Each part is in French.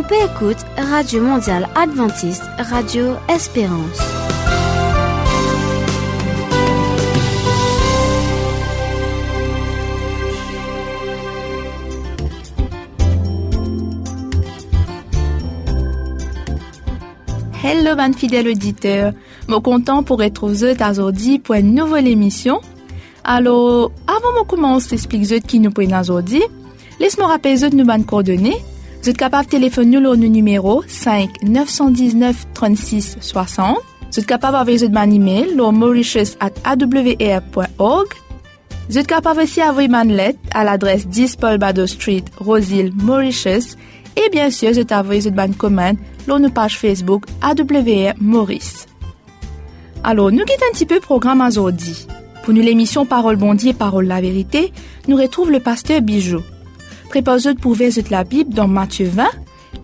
Ou peut écoute Radio Mondiale Adventiste, Radio Espérance. Hello, ban fidèle auditeur. Mon content pour retrouver aujourd'hui pour une nouvelle émission. Alors, avant de commencer expliquer qui nous prennent aujourd'hui, laisse-moi rappeler nous ban coordonnées. Vous êtes capable de téléphoner au numéro 5 919 36 60. Vous êtes capable d'envoyer un email au mauritius at awr.org. Vous êtes capable aussi d'envoyer une lettre à l'adresse 10 Paul Bado Street, Roseville, Mauritius. Et bien sûr, vous êtes une commande sur notre page Facebook AWR Maurice. Alors, nous quittons un petit peu le programme aujourd'hui. Pour nous l'émission Parole Bondier, Parole la vérité, nous retrouve le pasteur Bijou. Préposez pour verser la Bible dans Matthieu 20,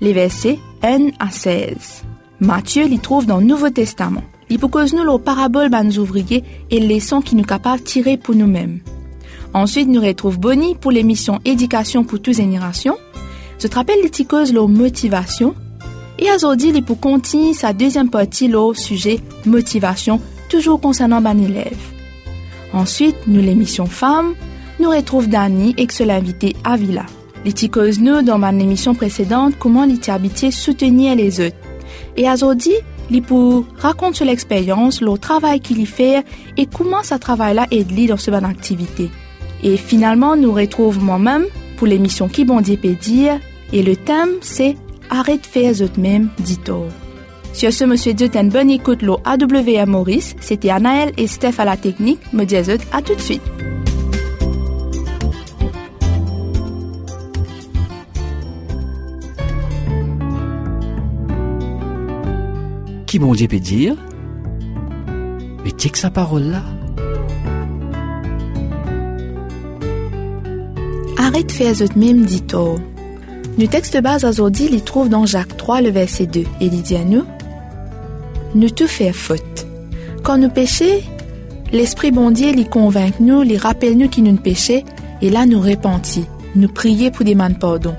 les versets 1 à 16. Matthieu l'y trouve dans le Nouveau Testament. Il propose nous les paraboles ban ouvriers et les leçons qui nous capables de tirer pour nous-mêmes. Ensuite, nous retrouve Bonnie pour l'émission Éducation pour toutes générations. Je te rappelle les motivation? Et aujourd'hui, il pour continuer sa deuxième partie au sujet motivation, toujours concernant ban élève. Ensuite, nous l'émission Femmes, nous retrouve Dani et que Avila. Les ticeuses nous dans ma émission précédente comment habitués soutenir les autres. Et aujourd'hui, li pour raconter sur l'expérience, le travail qu'il y fait et comment ce travail-là aide lui dans ce bonne activité. Et finalement, nous retrouvons moi-même pour l'émission Qui bon Dieu peut dire et le thème c'est Arrête faire eux-mêmes, dit-on. Sur ce, monsieur Dieu, une bonne écoute, AWR Maurice. C'était Anaël et Steph à la technique. Me disent à tout de suite. Qui bon Dieu peut dire? Mais que sa parole là Arrête de faire eux-mêmes, dit-on. Le texte base aujourd'hui, il trouve dans Jacques 3, le verset 2. Et il dit à nous, nous tout faire faute. Quand nous péchons, l'Esprit bon Dieu convainc nous, lui rappelle nous qui nous péchons, et là nous repentis, nous prier pour demander pardon.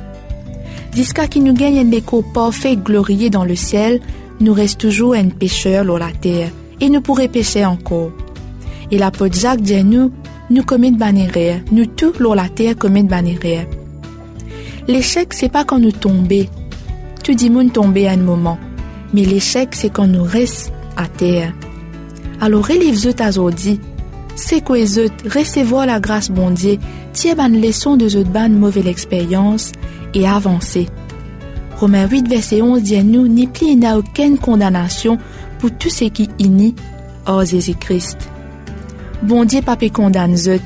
Jusqu'à qui nous gagne un écho parfait glorieux dans le ciel, nous reste toujours un pécheur sur la terre, et nous pourrions pécher encore. Et l'apôtre Jacques dit nous, nous commettons ban nous tous sur la terre commettons ban L'échec, c'est pas quand nous tombons. Tout dit monde tomber à un moment. Mais l'échec, c'est quand nous restons à terre. Alors, relève-vous aujourd'hui. C'est quoi les recevoir la grâce bon Dieu, tiens ban leçon de cette ban mauvaise expérience et avancer. Romains 8, verset 11 dit à nous, ni plus il n'a aucune condamnation pour tout ce qui inni hors Jésus-Christ. Bon Dieu pas condamne zot,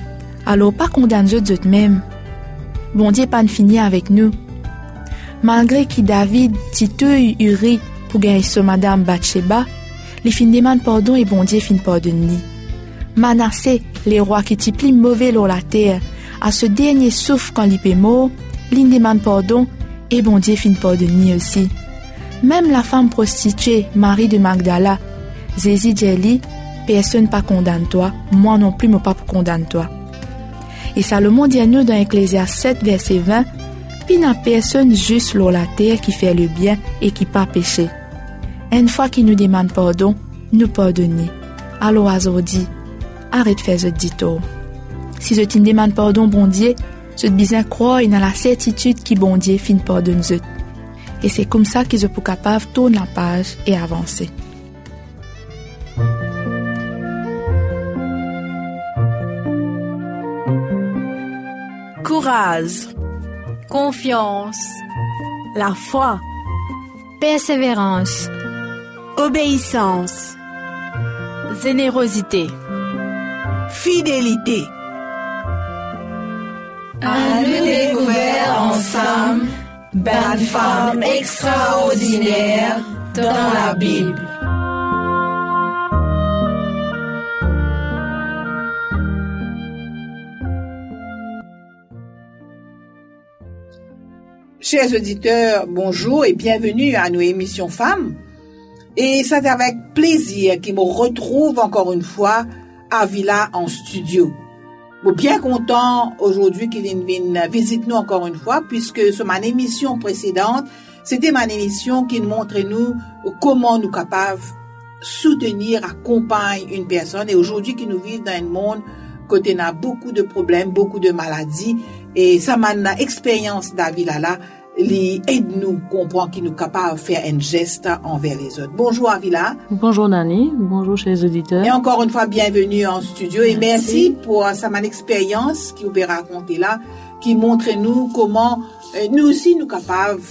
alors pas condamne zot même. Bon Dieu pas fini avec nous. Malgré que David tito uri pour gagner ce madame Bathsheba, les fins demandent pardon et bon Dieu fin pardonne Manassé, les rois qui plus mauvais dans la terre, à ce dernier souffle quand il est mort, l'in demande pardon et bon Dieu fin pardonne aussi. Même la femme prostituée, Marie de Magdala, Zézi Djeli, personne pas condamne toi, moi non plus, mon pas condamne toi. Et Salomon dit à nous dans Ecclésias 7, verset 20, Puis personne juste sur la terre qui fait le bien et qui pas péché. Une fois qu'il nous demande pardon, nous pardonner. Alors aujourd'hui, arrête de faire ce dito. Si je te demande pardon, bon Dieu, je te besoin croire dans la certitude qui bon Dieu fin pardonne je. Et c'est comme ça que je peux capable tourner la page et avancer. courage, confiance, la foi, persévérance, obéissance, générosité, fidélité. À nous découvert ensemble, belle femme extraordinaire dans la Bible. Chers auditeurs, bonjour et bienvenue à nos émissions femmes. Et c'est avec plaisir qu'il me retrouve encore une fois à Villa en studio. Bon, bien content aujourd'hui qu'il vienne visite nous encore une fois puisque sur ma émission précédente, C'était ma émission qui nous montrait nous comment nous capables soutenir, accompagner une personne. Et aujourd'hui, qui nous vivent dans un monde côté a beaucoup de problèmes, beaucoup de maladies. Et ça m'a expérience d'Avila là, les aide nous comprendre qui nous capable de faire un geste envers les autres. Bonjour Avila. Bonjour Nani, bonjour chez les auditeurs. Et encore une fois, bienvenue en studio et merci, pour ça m'a expérience qui vous raconter là, qui montre nous comment euh, nous aussi nous capables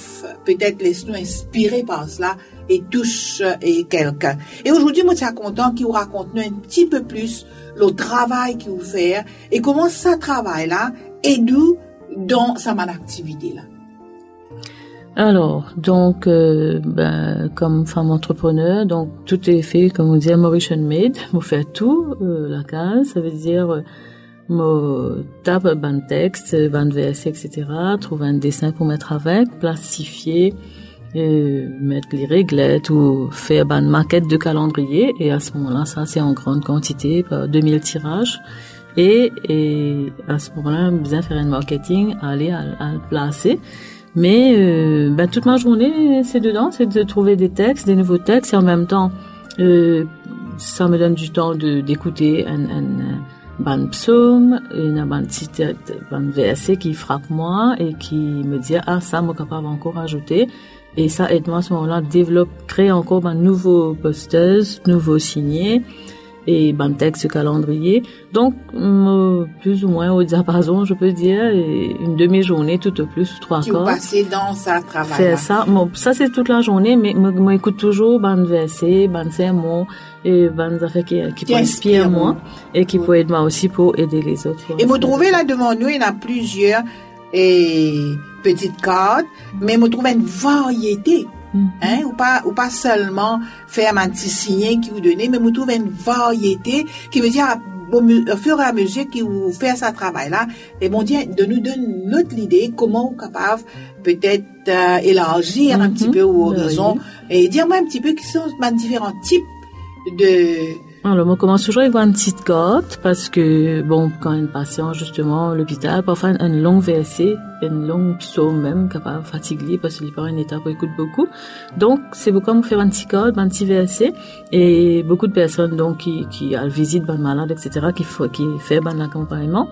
peut-être laisser nous inspirer par cela et touche euh, et quelqu'un. Et aujourd'hui, moi, je suis content qu'il vous raconte un petit peu plus le travail qu'il vous fait et comment ça travail là aide nous dans sa activité là. Alors, donc, euh, ben, comme femme entrepreneur, donc tout est fait, comme on dit, Mauritian Made. On fait tout, euh, la case, ça veut dire, euh, tape un texte, un VS, etc. Trouver un dessin pour mettre avec, plastifier, et mettre les réglettes ou faire une maquette de calendrier. Et à ce moment-là, ça c'est en grande quantité, 2000 tirages. Et, et à ce moment-là, besoin faire un marketing, aller à, à le placer. Mais euh, ben, toute ma journée, c'est dedans, c'est de trouver des textes, des nouveaux textes, et en même temps, euh, ça me donne du temps de d'écouter un, un, ban psaume, une ban ban VSC qui frappe moi et qui me dit ah ça, moi capable encore ajouter. Et ça aide moi à ce moment-là développe, créer encore un nouveau posteuse, nouveau signé et texte calendrier. Donc plus ou moins au diapason, je peux dire une demi-journée tout au plus trois quarts. passer dans sa travail. C'est ça. Bon, ça c'est toute la journée, mais moi écoute toujours ben verset, ben sermon et ben affaires qui qui, qui inspire moi et qui peut aider moi aussi pour aider les autres. Et vous trouvez là devant nous, il y en a plusieurs et petites cartes, mais vous trouvez une variété Mm. Hein, ou pas ou pas seulement faire un petit signe qui vous donnez, mais vous trouvez une variété qui veut dire au fur et à mesure que vous faites ce travail-là, et bon Dieu de nous donner notre idée comment vous capable peut-être euh, élargir un petit mm-hmm. peu vos ben horizons et dire-moi un petit peu qui sont les différents types de alors, on commence toujours avec une petite cote parce que, bon, quand un patient, justement, à l'hôpital, parfois une longue VSC, une longue psaume même, capable fatigué parce qu'il est pas un état pour écouter beaucoup. Donc, c'est beaucoup comme faire un petit code, un petit VSC et beaucoup de personnes, donc, qui, qui a visite, ban malade, etc., qui, qui fait ban accompagnement.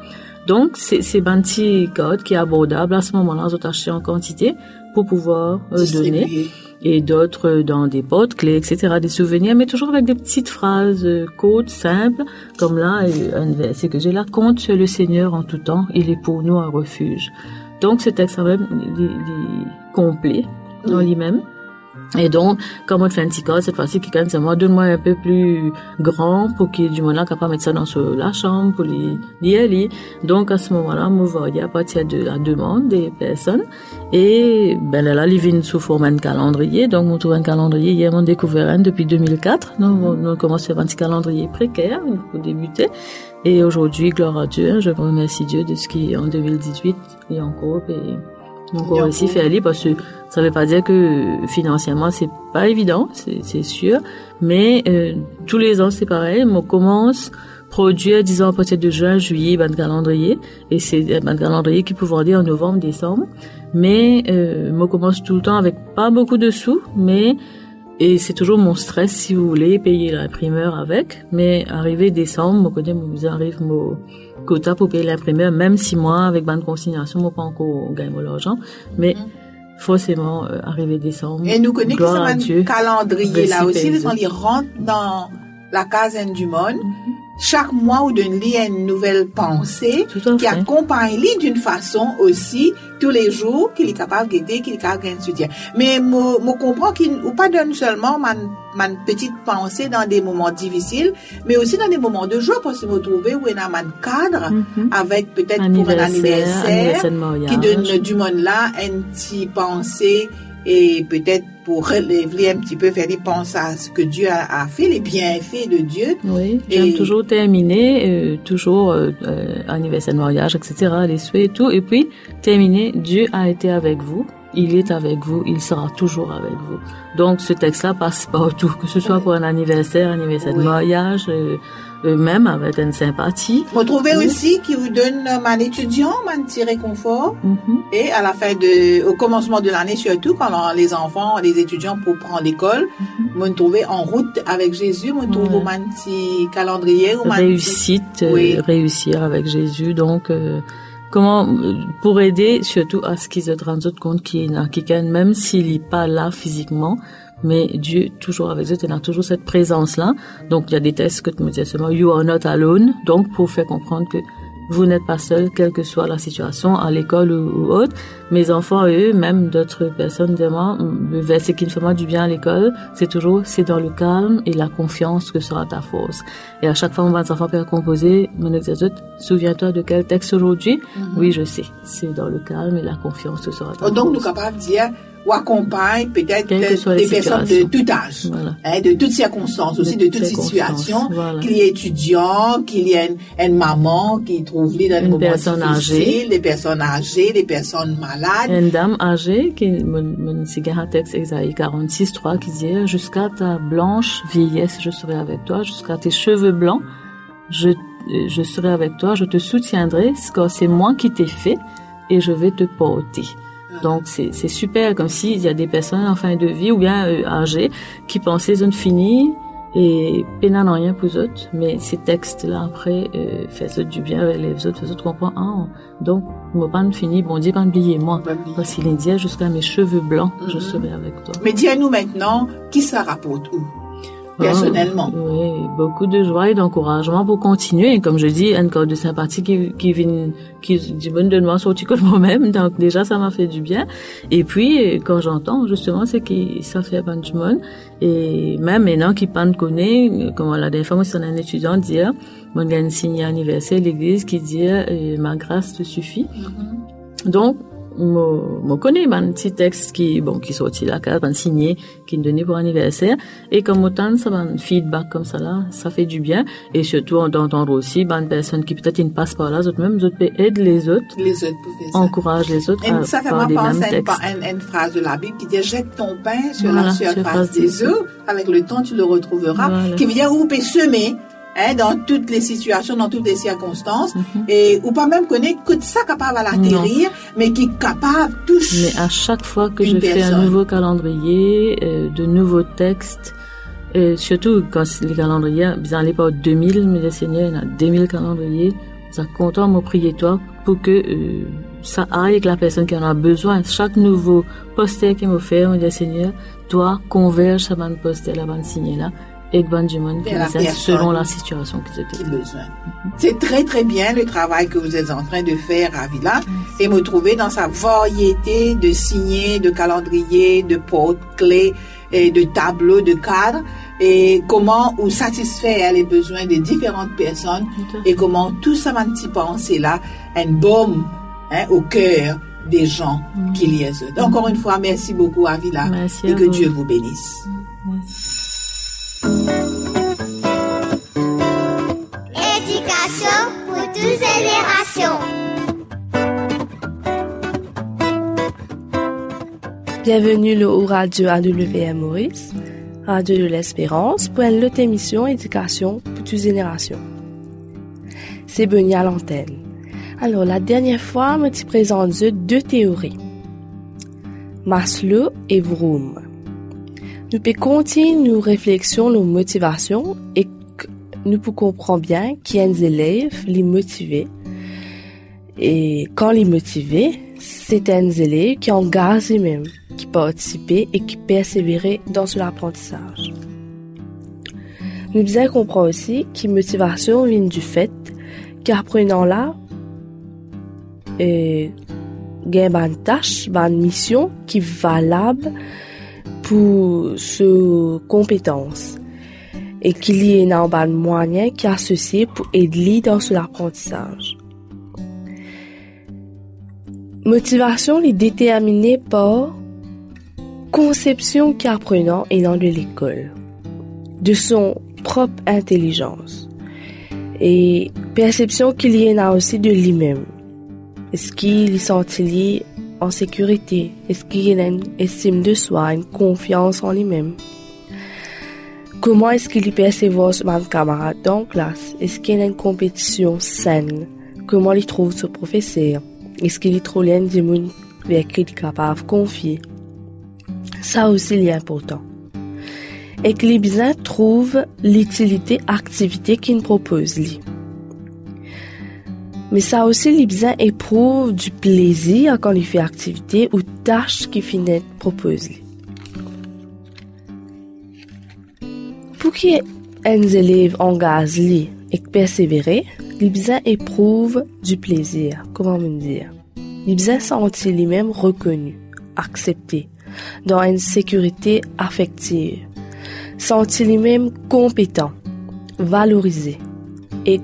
Donc, c'est, un petit code qui est abordable à ce moment-là, on acheter en quantité pour pouvoir euh, donner et d'autres dans des potes clés, etc., des souvenirs, mais toujours avec des petites phrases euh, courtes, simples, comme là, euh, c'est que j'ai là, compte sur le Seigneur en tout temps, il est pour nous un refuge. Donc ce texte même il, est complet dans lui-même. Et donc, comme on fait un petit code, cette fois-ci, quelqu'un dit, moi, donne-moi un peu plus grand pour qu'il du moment capable mettre ça dans la chambre pour y aller. Donc, à ce moment-là, me voyais à partir de la demande des personnes. Et, ben, là, ils viennent sous forme de calendrier. Donc, on trouve un calendrier. Hier, on découvert un depuis 2004. Donc, on, commence à faire un petit calendrier précaire pour débuter. Et aujourd'hui, gloire à Dieu, hein, je remercie Dieu de ce qui, en 2018, est encore, et, encore aussi fait aller parce que ça veut pas dire que financièrement c'est pas évident, c'est sûr, mais euh, tous les ans c'est pareil. On commence produire, disons, à partir de juin, juillet, ban calendrier, et c'est un calendrier qui peut dire en novembre, décembre. Mais euh, moi commence tout le temps avec pas beaucoup de sous, mais et c'est toujours mon stress si vous voulez payer l'imprimeur avec. Mais arrivé décembre, connais, vous arrive mon quota pour payer l'imprimeur, même si moi avec ban consignation, moi pas encore gagné l'argent, mais mm-hmm forcément euh, arrivé décembre. Et nous connaissons un calendrier là aussi, on y rentre dans la case du monde. Chaque mois, ou donne une nouvelle pensée qui accompagne lui d'une façon aussi tous les jours qu'il est capable d'aider, qu'il est capable de soutien. Mais je comprends qu'il ou pas donne seulement ma, ma petite pensée dans des moments difficiles, mais aussi dans des moments de joie pour se retrouver où il y a un cadre mhm. avec peut-être pour un anniversaire, qui donne du monde là une petite pensée et peut-être pour relever un petit peu, faire des penser à ce que Dieu a, fait, les bienfaits de Dieu. Oui, j'aime toujours terminer, euh, toujours euh, euh, anniversaire de mariage, etc., les souhaits et tout, et puis terminer, Dieu a été avec vous. il est avec vous, il sera toujours avec vous. Donc ce texte-là passe partout, que ce soit pour un anniversaire, anniversaire de mariage, euh, même avec une sympathie. Vous trouvez aussi qui vous donne un étudiant, un petit réconfort. Mhm. Et à la fin de, au commencement de l'année surtout, quand les enfants, les étudiants pour prendre l'école, vous me trouvez en route avec Jésus, vous trouvez un petit calendrier ou réussite, euh, Oui. réussir avec Jésus. Donc, euh, comment pour aider surtout à ce qu'ils se rendent compte qu'il y a quelqu'un, même s'il n'est pas là physiquement, mais Dieu toujours avec eux, il a toujours cette présence-là. Donc, il y a des tests que tu me disais seulement, you are not alone. Donc, pour faire comprendre que vous n'êtes pas seul, quelle que soit la situation, à l'école ou, ou autre. Mes enfants, eux, même d'autres personnes, vraiment, le verset qui me fait du bien à l'école, c'est toujours, c'est dans le calme et la confiance que sera ta force. Et à chaque fois, on va enfants faire composer mon exercice, souviens-toi de quel texte aujourd'hui? Oui, je sais. C'est dans le calme et la confiance que sera ta Oh, Donc, nous force. sommes capables de dire, ou accompagne peut-être des, personnes de tout âge, Voilà. hein, de toutes circonstances, aussi De de, toutes situations, voilà. qu'il y ait étudiants, qu'il y ait une, une maman qui trouve les dans des moments difficiles, des personnes âgées, des personnes malades. Une dame âgée, qui, mon cigare texte Esaïe 46, 3, qui dit, jusqu'à ta blanche vieillesse, je serai avec toi, jusqu'à tes cheveux blancs, je, je serai avec toi, je te soutiendrai, car c'est moi qui t'ai fait, et je vais te porter. Donc c'est super, comme s'il y a des personnes en fin de vie ou bien euh, âgées qui pensaient ils ont fini et pénal en rien pour eux autres, mais ces textes-là après euh, font du bien avec les autres, les autres comprennent, ah, donc, moi pas fini, bon Dieu pas oublier moi. Parce qu'il est jusqu'à mes cheveux blancs, je Mhm. serai avec toi. Mais dis-nous maintenant, qui ça rapporte où Personnellement. Ah, oui, beaucoup de joie et d'encouragement pour continuer. Comme je dis, un corps de sympathie qui, qui vient, qui dit bonne de moi sorti que moi-même. Donc déjà, ça m'a fait du bien. Et puis, quand j'entends, justement, c'est que ça fait pas du monde. Et même maintenant, qui pas connaît, comme la dernière fois, moi, c'est un étudiant dire, mon gars, une signe anniversaire, l'église qui dit, euh, ma grâce te suffit. Donc, mo connais un petit texte qui, bon, qui sorti la carte, un signé, qui me donnait pour anniversaire. Et comme autant, ça va un feedback comme ça là, ça fait du bien. Et surtout, d'entendre aussi, ben, une personne qui peut-être ne passe par là, autres même, d'autres aident les autres, Les autres encouragent les autres Et à ça fait par penser à une, une- une phrase de la Bible qui dit jette ton pain sur Voilà, la surface surface des eaux, avec le temps tu le retrouveras, Voilà. qui veut dire où pouvez semer hein, dans toutes les situations, dans toutes les circonstances, Mhm. et ou pas même connaître que ça capable à l'atterrir, mais qui capable touche. Mais à chaque fois que je fais un personne. nouveau calendrier, euh, de nouveaux textes, euh, surtout quand les calendriers, les pas 2000, mais le Seigneur, il y en a 2000 calendriers, ça me prier toi pour que euh, ça aille avec la personne qui en a besoin. Chaque nouveau poster qui me fait, on dit Seigneur, toi, converge ça va poster là, va signer là, et que bon du monde qui personne. selon la situation qu'ils étaient. C'est très très bien le travail que vous êtes en train de faire à Villa et me trouver dans sa variété de signets, de calendriers, de portes, clés et de tableaux, de cadres et comment ou satisfaire les besoins des différentes personnes et comment tout ça m'a petit pensé là un baume hein, au cœur des gens qui liaisent. Donc, Encore une fois, merci beaucoup à Villa Merci et à que vous. Dieu vous bénisse. Bienvenue le au radio AWM Maurice, Radio de l'Espérance, pour une autre émission Éducation pour toutes générations. C'est Benny à l'antenne. Alors, la dernière fois, je te présente deux théories. Maslow et Vroom. Nous pouvons continuer nos réflexions, nos motivations et nous pouvons comprendre bien qui est élève les motiver. Et quand les motiver, c'est un élève qui engage lui-même, qui participe et qui persévère dans son apprentissage. Nous devons comprendre aussi que motivation vient du fait qu'apprenant là, euh, gagne une tâche, une mission qui est valable pour ce compétence et qu'il y a un moyen qui est associé pour aider dans son apprentissage. Motivation est déterminée par conception qu'apprenant ayant de l'école, de son propre intelligence et perception qu'il y en a aussi de lui-même. Est-ce qu'il sent en sécurité? Est-ce qu'il a une estime de soi, une confiance en lui-même? Comment est-ce qu'il perçoit son camarade dans la classe? Est-ce qu'il a une compétition saine? Comment il trouve ce professeur? Est-ce qu'il trouve l'un des gens qui il est capable de confier? Ça aussi, est important. Et que les besoins trouvent l'utilité activité qu'il propose lui. Mais ça aussi, les besoins éprouvent du plaisir quand il fait activité ou tâche qu'il finit propose lui. Pour qu'il un élève engagé et persévérer, les besoins éprouvent du plaisir. Comment me dire? Besoins sentir lui-même reconnu, accepté, dans une sécurité affective, sentir lui-même compétent, valorisé, et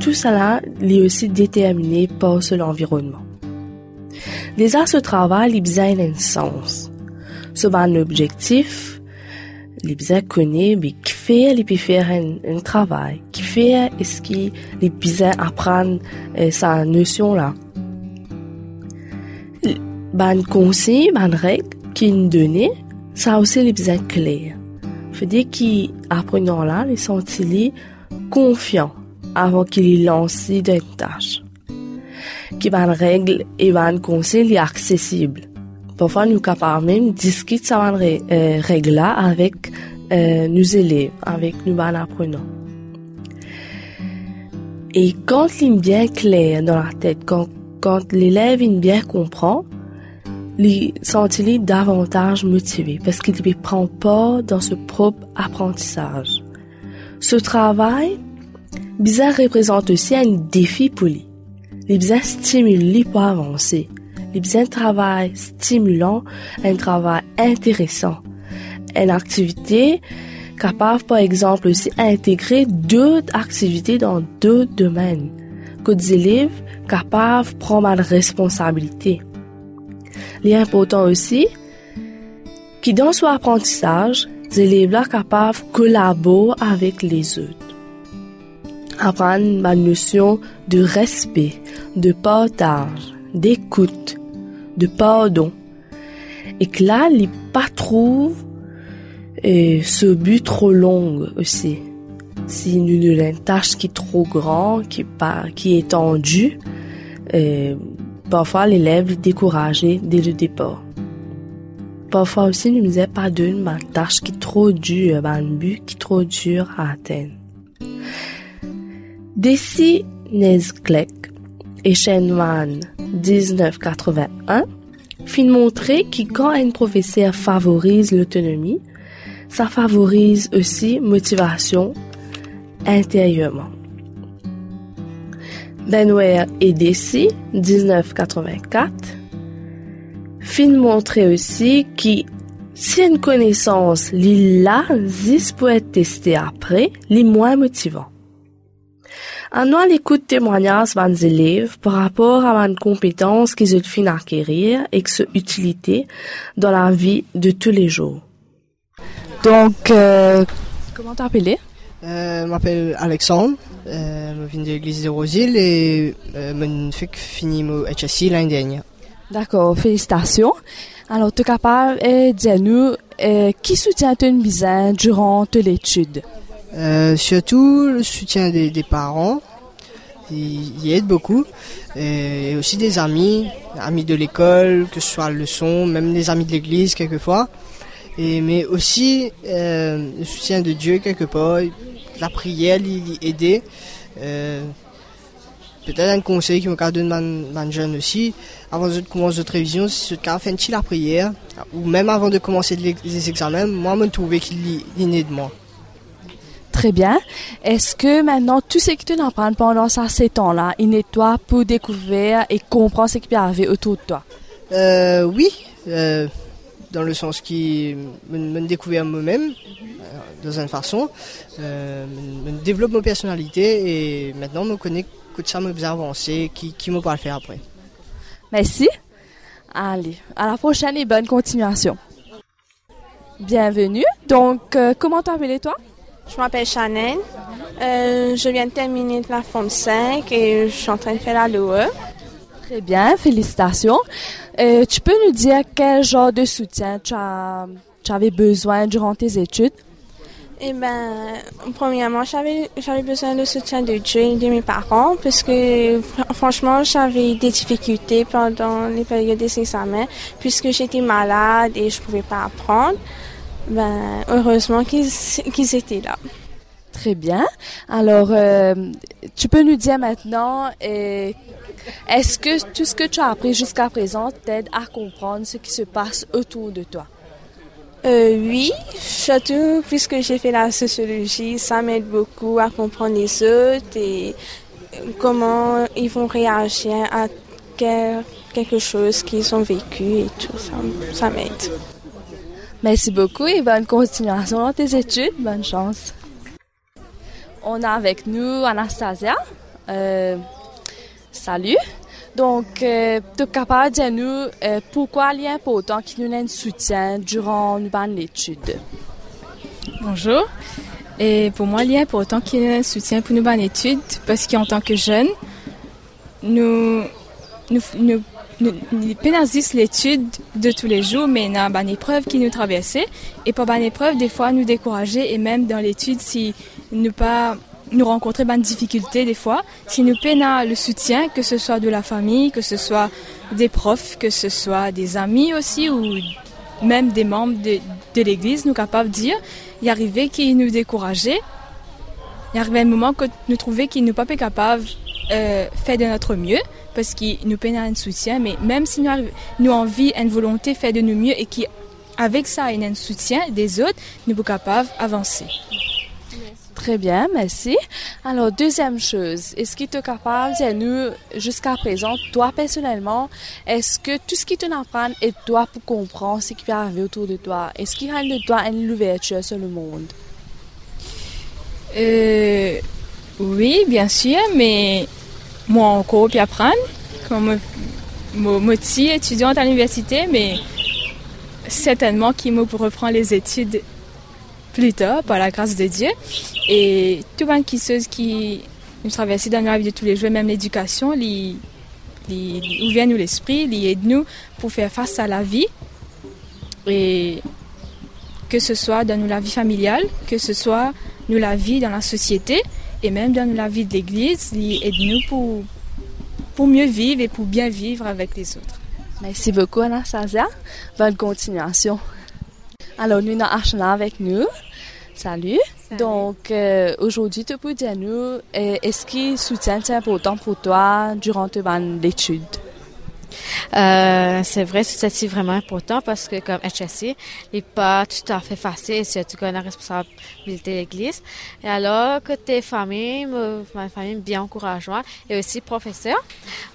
tout cela est aussi déterminé par l'environnement. Déjà, ce travail, il besoin un sens. Ce un objectif, il besoin connaître, mais qui fait, il peut faire un, travail, qui fait, est-ce qu'il besoin apprendre euh, sa notion là? Ben conseil, ben règle, qui nous donne, ça aussi les besoins clairs. Fait dire qu'apprenant là, les sentir confiants avant qu'il lance d'une tâche. Qui van règle et van conseil accessible. Parfois, nous capables même discuter ça van euh, règle avec euh, nos élèves, avec nos apprenants. Et quand il est bien clair dans la tête, quand, quand l'élève bien comprend, les sentit davantage motivé parce qu'il ne prend pas dans ce propre apprentissage. Ce travail, bizarre représente aussi un défi pour lui. Les bizarres stimulent pour avancer. Les bizarres travail stimulant, un travail intéressant. Une activité capable, par exemple, aussi intégrer d'autres activités dans d'autres domaines. Que des élèves capables prendre la responsabilité. Il est important aussi que dans son apprentissage, les élèves sont capables de collaborer avec les autres. Apprendre la notion de respect, de partage, d'écoute, de pardon. Et que là, les pas trop ce but trop long aussi. Si nous avons une tâche qui est trop grande, qui est, pas, qui est tendue, Parfois, l'élève est découragé dès le départ. Parfois aussi, nous disait pas d'une tâche qui est trop dure, un but qui est trop dur à atteindre. Desi Nezklek et Shenwan 1981 fin montrer que quand un professeur favorise l'autonomie, ça favorise aussi motivation intérieurement. Benware et Desi, 1984, fin montrer aussi que si une connaissance li là, zis peut être testée après, li moins motivant. En nous l'écoute témoignages des élèves par rapport à une compétence qu'ils ont fin acquérir et que ce utilité dans la vie de tous les jours. Donc, euh, comment t'appeler? Euh, je m'appelle Alexandre, euh, je viens de l'église de Rosil et euh, je fini mon HSI l'année dernière. D'accord, félicitations. Alors, tu es capable de dire nous euh, qui soutient ton besoin durant l'étude? Euh, Surtout le soutien des, parents, ils, aident beaucoup, et aussi des amis, amis de l'école, que ce soit le son, même des amis de l'église quelquefois. Et, mais aussi euh, le soutien de Dieu quelque part, la prière, l'aider. Euh, Peut-être un conseil qui me donne man, jeune aussi, avant de commencer notre révision, c'est de faire la prière, ou même avant de commencer les, examens, moi, je trouvais qu'il est de moi. Très bien. Est-ce que maintenant, tout ce que tu apprends pendant ces temps-là, il est toi pour découvrir et comprendre ce qui peut arriver autour de toi? Euh, oui. Euh, dans le sens qui me, me découvrir moi-même euh, dans une façon, euh, me, développe ma personnalité et maintenant me connaît que ça me bien avancé, qui, qui me le faire après. Merci. Allez, à la prochaine et bonne continuation. Bienvenue. Donc, euh, comment t'appelles-toi? Je m'appelle Chanel. je viens de terminer la forme 5 et je suis en train de faire la LOE. Très bien, félicitations. Euh, tu peux nous dire quel genre de soutien tu, as, tu avais besoin durant tes études? Eh ben, premièrement, j'avais, j'avais besoin de soutien de Dieu et de mes parents parce que, franchement, j'avais des difficultés pendant les périodes des examens puisque j'étais malade et je pouvais pas apprendre. Ben, heureusement qu'ils, étaient là. Très bien. Alors, euh, tu peux nous dire maintenant, euh, est-ce que tout ce que tu as appris jusqu'à présent t'aide à comprendre ce qui se passe autour de toi? Euh, oui, surtout puisque j'ai fait la sociologie, ça m'aide beaucoup à comprendre les autres et comment ils vont réagir à quelque chose qu'ils ont vécu et tout ça, ça m'aide. Merci beaucoup et bonne continuation dans tes études. Bonne chance. On a avec nous Anastasia. Euh, salut. Donc, euh, tu es capable de nous euh, pourquoi il est important qu'il nous ait un soutien durant nos études? Bonjour. Et pour moi, il est important qu'il y ait un soutien pour nos études parce qu'en tant que jeunes, nous, nous, nous, nous, l'étude de tous les jours, mais il y a une épreuve qui nous traverse. Et pour une épreuve, des fois, nous décourager et même dans l'étude, si nous pas nous rencontrer des difficultés des fois. Si nous peinons le soutien, que ce soit de la famille, que ce soit des profs, que ce soit des amis aussi, ou même des membres de, l'église, nous capables de dire, il arrivait qui nous décourageait. Il arrivait un moment que nous trouvions qu'ils nous pas capables euh, faire de notre mieux parce qu'ils nous peinent un soutien, mais même si nous, nous envie, une volonté faire de nous mieux et qui avec ça, il y a un soutien des autres, nous sommes capables d'avancer. Très bien, merci. Alors, deuxième chose, est-ce qu'il te capable de nous, jusqu'à présent, toi personnellement, est-ce que tout ce qui te apprend est toi pour comprendre ce qui peut arriver autour de toi? Est-ce qu'il y a de toi une ouverture sur le monde? Euh, oui, bien sûr, mais moi encore puis apprendre, comme moi étudiante à l'université, mais certainement qu'il me pour reprendre les études plus tard, par la grâce de Dieu. Et tout le qui qui nous traverse dans la vie de tous les jours, même l'éducation, li, ouvre nous l'esprit, li aide nous pour faire face à la vie. Et que ce soit dans la vie familiale, que ce soit nous la vie dans la société et même dans la vie de l'Église, li aide nous pour, pour mieux vivre et pour bien vivre avec les autres. Merci beaucoup Anastasia. Bonne continuation. Alors, nous avons avec nous. Salut. Donc, euh, aujourd'hui, tu peux dire nous, euh, est-ce que soutien est important pour toi durant tes études? Euh, c'est vrai, c'est vraiment important parce que comme HSC, il n'est pas tout à fait facile, surtout qu'on a la responsabilité de l'Église. Et alors, côté famille, ma famille bien encourageante et aussi professeur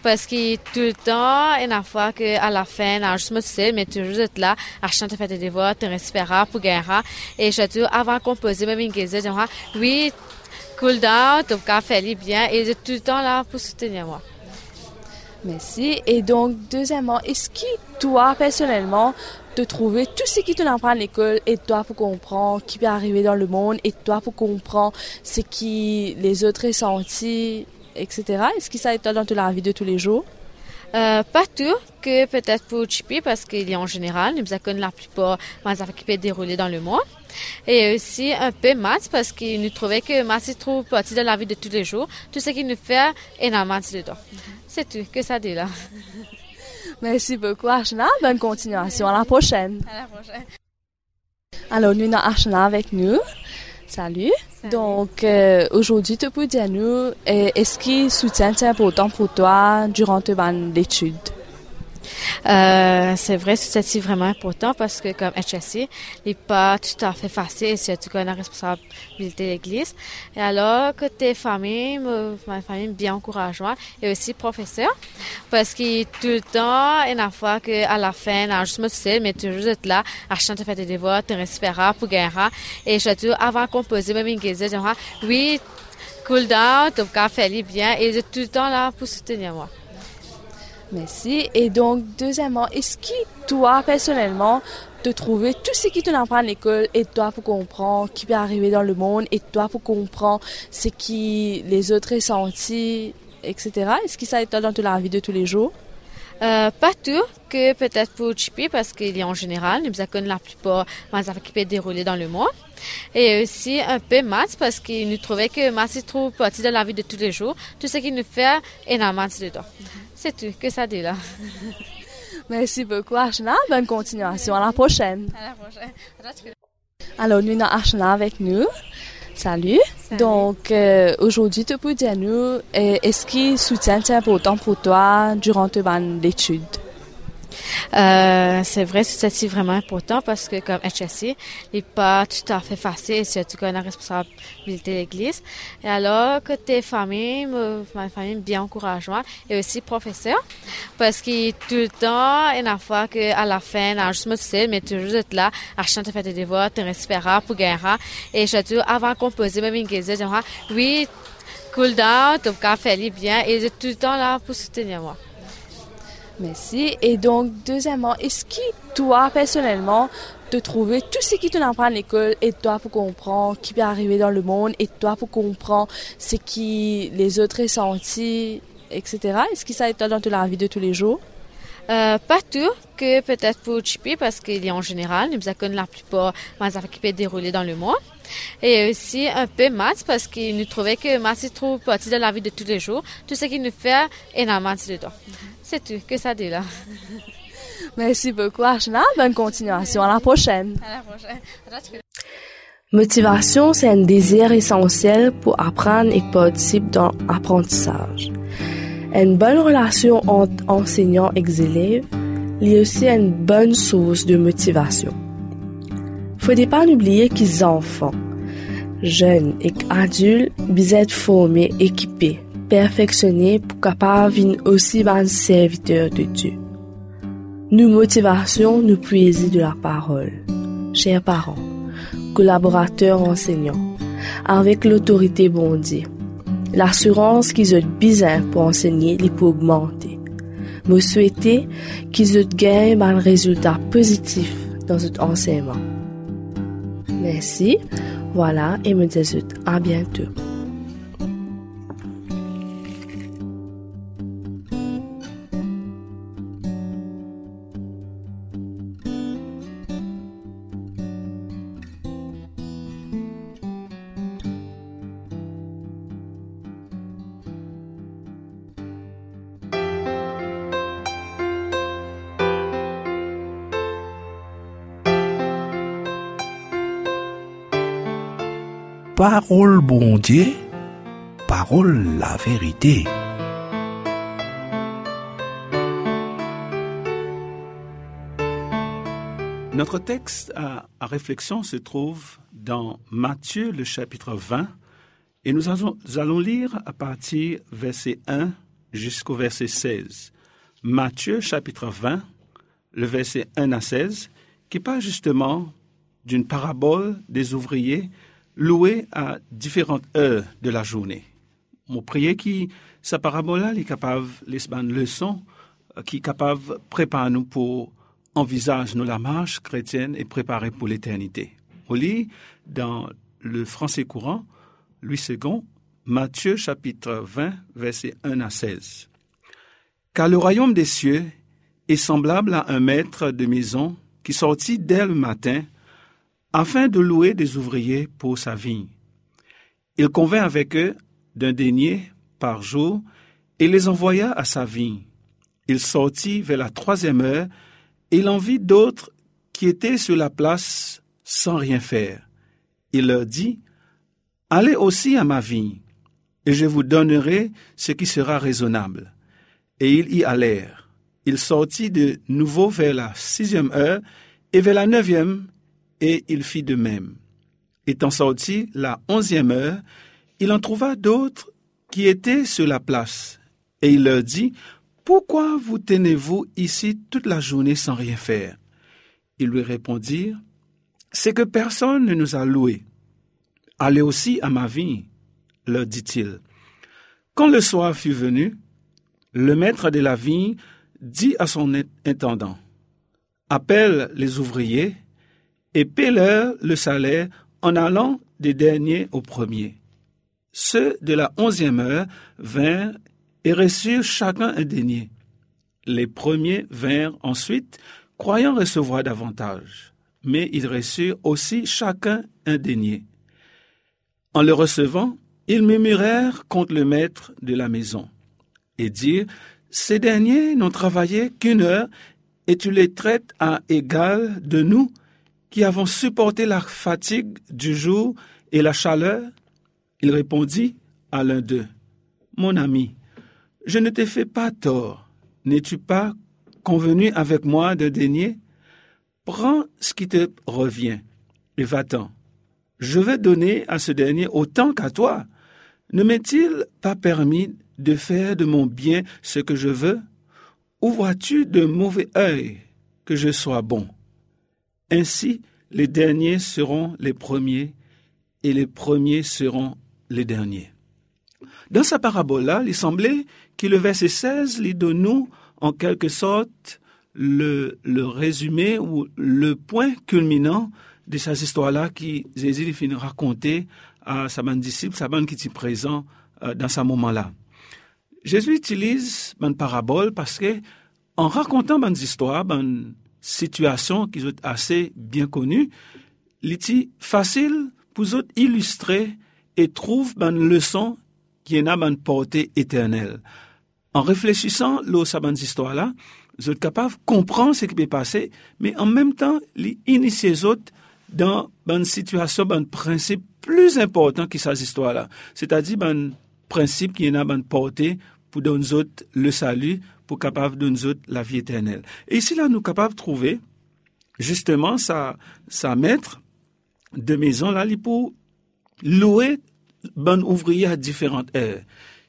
parce que tout le temps, une fois qu'à la fin, juste me sais, mais toujours être là, à chanter faire des devoirs, te respirer pour gagner. Et surtout, avant de composer, même une guise, oui, cool down, peux faire bien et tout le temps là pour soutenir moi. Merci. Et donc, deuxièmement, est-ce que toi, personnellement, te trouver tout ce qui te apprend à l'école et toi pour comprendre qui peut arriver dans le monde et toi pour comprendre ce qui les autres ressentent, etc. Est-ce que ça est dans la vie de tous les jours? Euh, pas tout, que peut-être pour Chippy, parce qu'il est en général, nous la plupart affaires qui peuvent dérouler dans le monde. Et aussi un peu maths, parce qu'il nous trouvait que maths se trouve partie de la vie de tous les jours. Tout ce qu'il nous fait est dans maths dedans. C'est tout, que ça dit là. Merci beaucoup, Archana. Bonne continuation. À la prochaine. À la prochaine. Alors, nous avons Archana avec nous. Salut. Donc, euh, aujourd'hui, tu peux dire nous, est-ce que soutien est important pour toi durant tes études? Euh, c'est vrai, c'est vraiment important parce que comme HSC, il n'est pas tout à fait facile, surtout qu'on a la responsabilité de l'Église. Et alors, côté famille, ma famille bien encourageante et aussi professeur parce que tout le temps, une fois qu'à la fin, non, juste me sais, mais toujours être là, à chanter faire des devoirs, te respirer pour gagner. Et surtout, avant de composer, même une guise, oui, cool down, peux faire bien et tout le temps là pour soutenir moi. Merci. Et donc, deuxièmement, est-ce que toi, personnellement, te trouver tout ce qui te apprend à l'école et toi pour comprendre qui peut arriver dans le monde et toi pour comprendre ce qui les autres ressentis, etc. Est-ce que ça aide dans la vie de tous les jours? Euh, pas tout, que peut-être pour Chippy, parce qu'il est en général, nous la plupart des qui peuvent dérouler dans le monde. Et aussi un peu maths, parce qu'il nous trouvait que maths est trop partie de la vie de tous les jours. Tout ce qu'il nous fait énormément dedans. C'est tout, que ça dit là. Merci beaucoup, Ashna. Bonne continuation. À la prochaine. À la prochaine. Alors, nous avons Ashna avec nous. Salut. Donc, euh, aujourd'hui, tu peux dire nous, est-ce que le soutien est important pour toi durant tes études? Euh, c'est vrai, c'est vraiment important parce que comme HSC, il n'est pas tout à fait facile, surtout qu'on a la responsabilité de l'Église. Et alors, côté famille, ma famille bien encourageante et aussi professeur parce que tout le temps, il y a une fois qu'à la fin, on a juste me mais toujours être là, à chanter faire des devoirs, te respirer pour gagner. Et surtout, avant de composer, même une je oui, cool down, tu vas faire bien et tout le temps là pour soutenir moi. Merci. Et donc, deuxièmement, est-ce que toi, personnellement, te trouver tout ce qui te apprend à l'école et toi pour comprendre qui peut arriver dans le monde et toi pour comprendre ce qui les autres ressentent, etc. Est-ce que ça aide dans la vie de tous les jours? Euh, pas tout, que peut-être pour Chippy, parce qu'il est en général, nous avons la plupart des affaires qui peuvent dérouler dans le monde. Et aussi un peu maths, parce qu'il nous trouvait que maths est trop partie de la vie de tous les jours. Tout ce qui nous fait énormément dedans. C'est tout, que ça dit là. Merci beaucoup, Archana. Bonne continuation. À la prochaine. À la prochaine. Motivation, c'est un désir essentiel pour apprendre et participer dans l'apprentissage. Une bonne relation entre enseignants et élèves est aussi une bonne source de motivation. Faut pas oublier qu'ils enfants, jeunes et adultes, doivent être formés, équipés, perfectionnés pour capables aussi bon serviteurs de Dieu. Nous motivation nous puiser de la parole. Chers parents, collaborateurs enseignants, avec l'autorité bondée, l'assurance qu'ils ont besoin pour enseigner les pour augmenter. Me souhaiter qu'ils aient gagné un résultat positif dans cet enseignement. Merci. Voilà, et me dis à bientôt. Parole bon Dieu, parole la vérité. Notre texte à, réflexion se trouve dans Matthieu le chapitre 20 et nous allons, lire à partir verset 1 jusqu'au verset 16. Matthieu chapitre 20, le verset 1 à 16, qui parle justement d'une parabole des ouvriers loué à différentes heures de la journée. Mon prier qui sa parabole est capable les leçons euh, qui est capable préparer nous pour envisager nous la marche chrétienne et préparer pour l'éternité. On lit dans le français courant, Louis II, Matthieu chapitre 20, versets 1 à 16. Car le royaume des cieux est semblable à un maître de maison qui sortit dès le matin afin de louer des ouvriers pour sa vigne. Il convint avec eux d'un denier par jour et les envoya à sa vigne. Il sortit vers la troisième heure et il en vit d'autres qui étaient sur la place sans rien faire. Il leur dit, Allez aussi à ma vigne, et je vous donnerai ce qui sera raisonnable. Et ils y allèrent. Il sortit de nouveau vers la sixième heure, et vers la neuvième, et il fit de même. Étant sorti la onzième heure, il en trouva d'autres qui étaient sur la place, et il leur dit, Pourquoi vous tenez-vous ici toute la journée sans rien faire? Ils lui répondirent, C'est que personne ne nous a loués. Allez aussi à ma vie, leur dit-il. Quand le soir fut venu, le maître de la vigne dit à son intendant, Appelle les ouvriers et paie-leur le salaire en allant des derniers aux premiers. Ceux de la onzième heure vinrent et reçurent chacun un denier. Les premiers vinrent ensuite, croyant recevoir davantage, mais ils reçurent aussi chacun un denier. En le recevant, ils murmurèrent contre le maître de la maison et dirent, Ces derniers n'ont travaillé qu'une heure et tu les traites à égal de nous qui avons supporté la fatigue du jour et la chaleur Il répondit à l'un d'eux, Mon ami, je ne t'ai fait pas tort. N'es-tu pas convenu avec moi d'un denier Prends ce qui te revient et va-t'en. Je vais donner à ce dernier autant qu'à toi. Ne m'est-il pas permis de faire de mon bien ce que je veux? Ou vois-tu de mauvais œil que je sois bon Ainsi, les derniers seront les premiers et les premiers seront les derniers. Dans sa parabole-là, il semblait que le verset 16 lui donne nous, en quelque sorte, le, le résumé ou le point culminant de ces histoires-là qui Jésus finit de raconter à sa bande disciple, sa bande qui était présent euh, dans ce moment-là. Jésus utilise une parabole parce que, en racontant une histoire, une situation qui est assez bien connue, il est facile pour eux illustrer et trouve une leçon qui a une portée éternelle. En réfléchissant à cette histoire-là, vous êtes capable de comprendre ce qui peut passer, mais en même temps, initier les autres dans une situation, un principe plus important que cette histoire-là. C'est-à-dire un principe qui est une portée pour donner aux autres le salut, pour capable de aux autres la vie éternelle. Et ici, là, nous capables de trouver justement sa, sa maître de maison, là, pour louer bon ouvrier à différentes heures.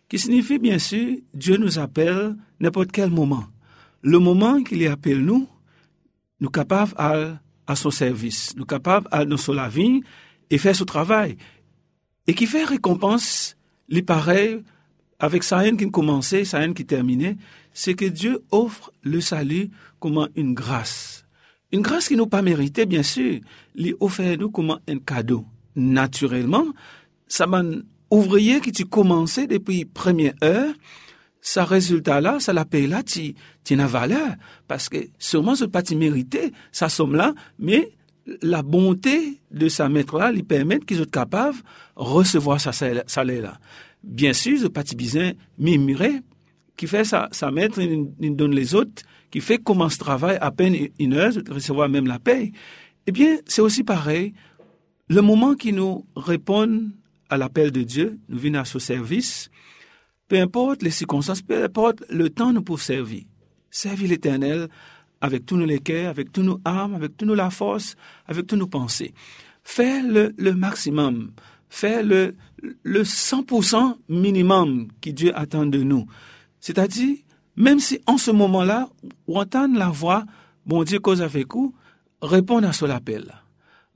Qui signifie, bien sûr, Dieu nous appelle n'importe quel moment. Le moment qu'il appelle nous, nous capables à, à son service, nous capables à nous sur vie et faire ce travail. Et qui fait récompense, les pareils, avec sa haine qui commençait, sa haine qui terminait, c'est que Dieu offre le salut comme une grâce. Une grâce qui nous pas méritée, bien sûr, lui offre nous comme un cadeau. Naturellement, ça m'a ouvrier qui tu commençais depuis première heure, ça résultat là, ça la paye là, tu, tu as valeur. Parce que sûrement ce pas mérité, sa somme là, mais la bonté de sa maître là lui permet qu'ils soient capables de recevoir sa salaire là. Bien sûr, ce pas bizin mimuré, qui fait sa, sa maître, il, donne les autres, qui fait comment ce travail à peine une heure, recevoir même la paye. Eh bien, c'est aussi pareil. Le moment qui nous répond à l'appel de Dieu, nous venons à ce service, peu importe les circonstances, peu importe le temps nous pouvons servir. Servir l'Éternel avec tous nos cœurs, avec tous nos âmes, avec toute la force, avec tous nos pensées. Faire le, le maximum, faire le, le 100% minimum que Dieu attend de nous. C'est-à-dire, même si en ce moment-là, on entend la voix, bon Dieu cause avec vous, répondre à son appel.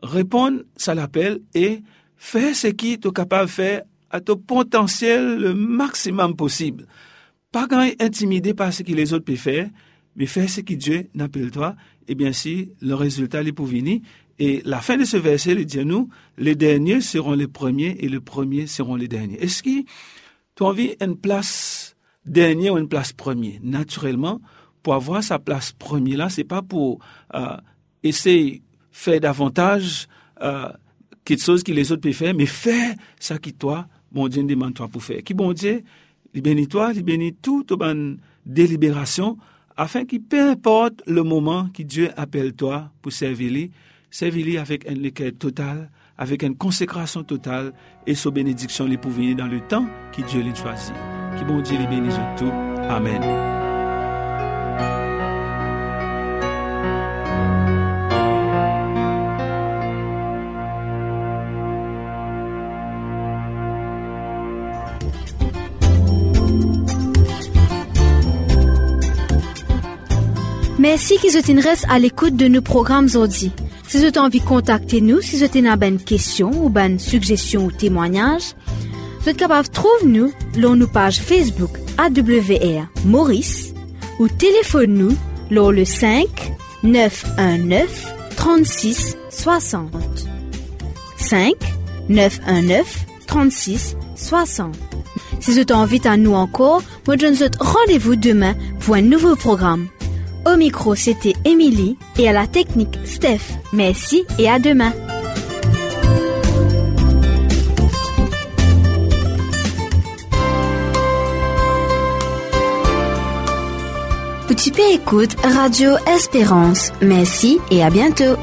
Répondre à l'appel et Fais ce qui est capable de faire à ton potentiel le maximum possible. Pas quand intimidé par ce que les autres peuvent faire, mais fais ce que Dieu n'appelle toi, et bien si le résultat est pour venir. Et la fin de ce verset, il dit nous, les derniers seront les premiers et les premiers seront les derniers. Est-ce que tu as envie d'une place dernière ou une place première? Naturellement, pour avoir sa place première là, c'est pas pour euh, essayer faire davantage, euh, quelque chose que les autres peuvent faire, mais fais ça qui toi, bon Dieu demande toi pour faire. Qui bon Dieu, il bénit toi, il bénit toute bonne délibération, afin que peu importe le moment que Dieu appelle toi pour servir lui, servir avec un équerre total, avec une consécration totale, et sa bénédiction les pour dans le temps que Dieu les choisit. Qui bon Dieu les bénisse tout. Amen. Merci qu'ils restent à l'écoute de nos programmes aujourd'hui. Si vous avez envie de contacter nous, si vous avez une question ou une suggestion ou témoignage, vous êtes capable de trouver nous sur nos pages Facebook AWR Maurice ou téléphone-nous sur le 5 919 36 60. 5 919 36 60. Si vous invite à nous encore, je vous rendez-vous demain pour un nouveau programme. Au micro, c'était Émilie et à la technique, Steph. Merci et à demain. Petit écoute Radio Espérance. Merci et à bientôt.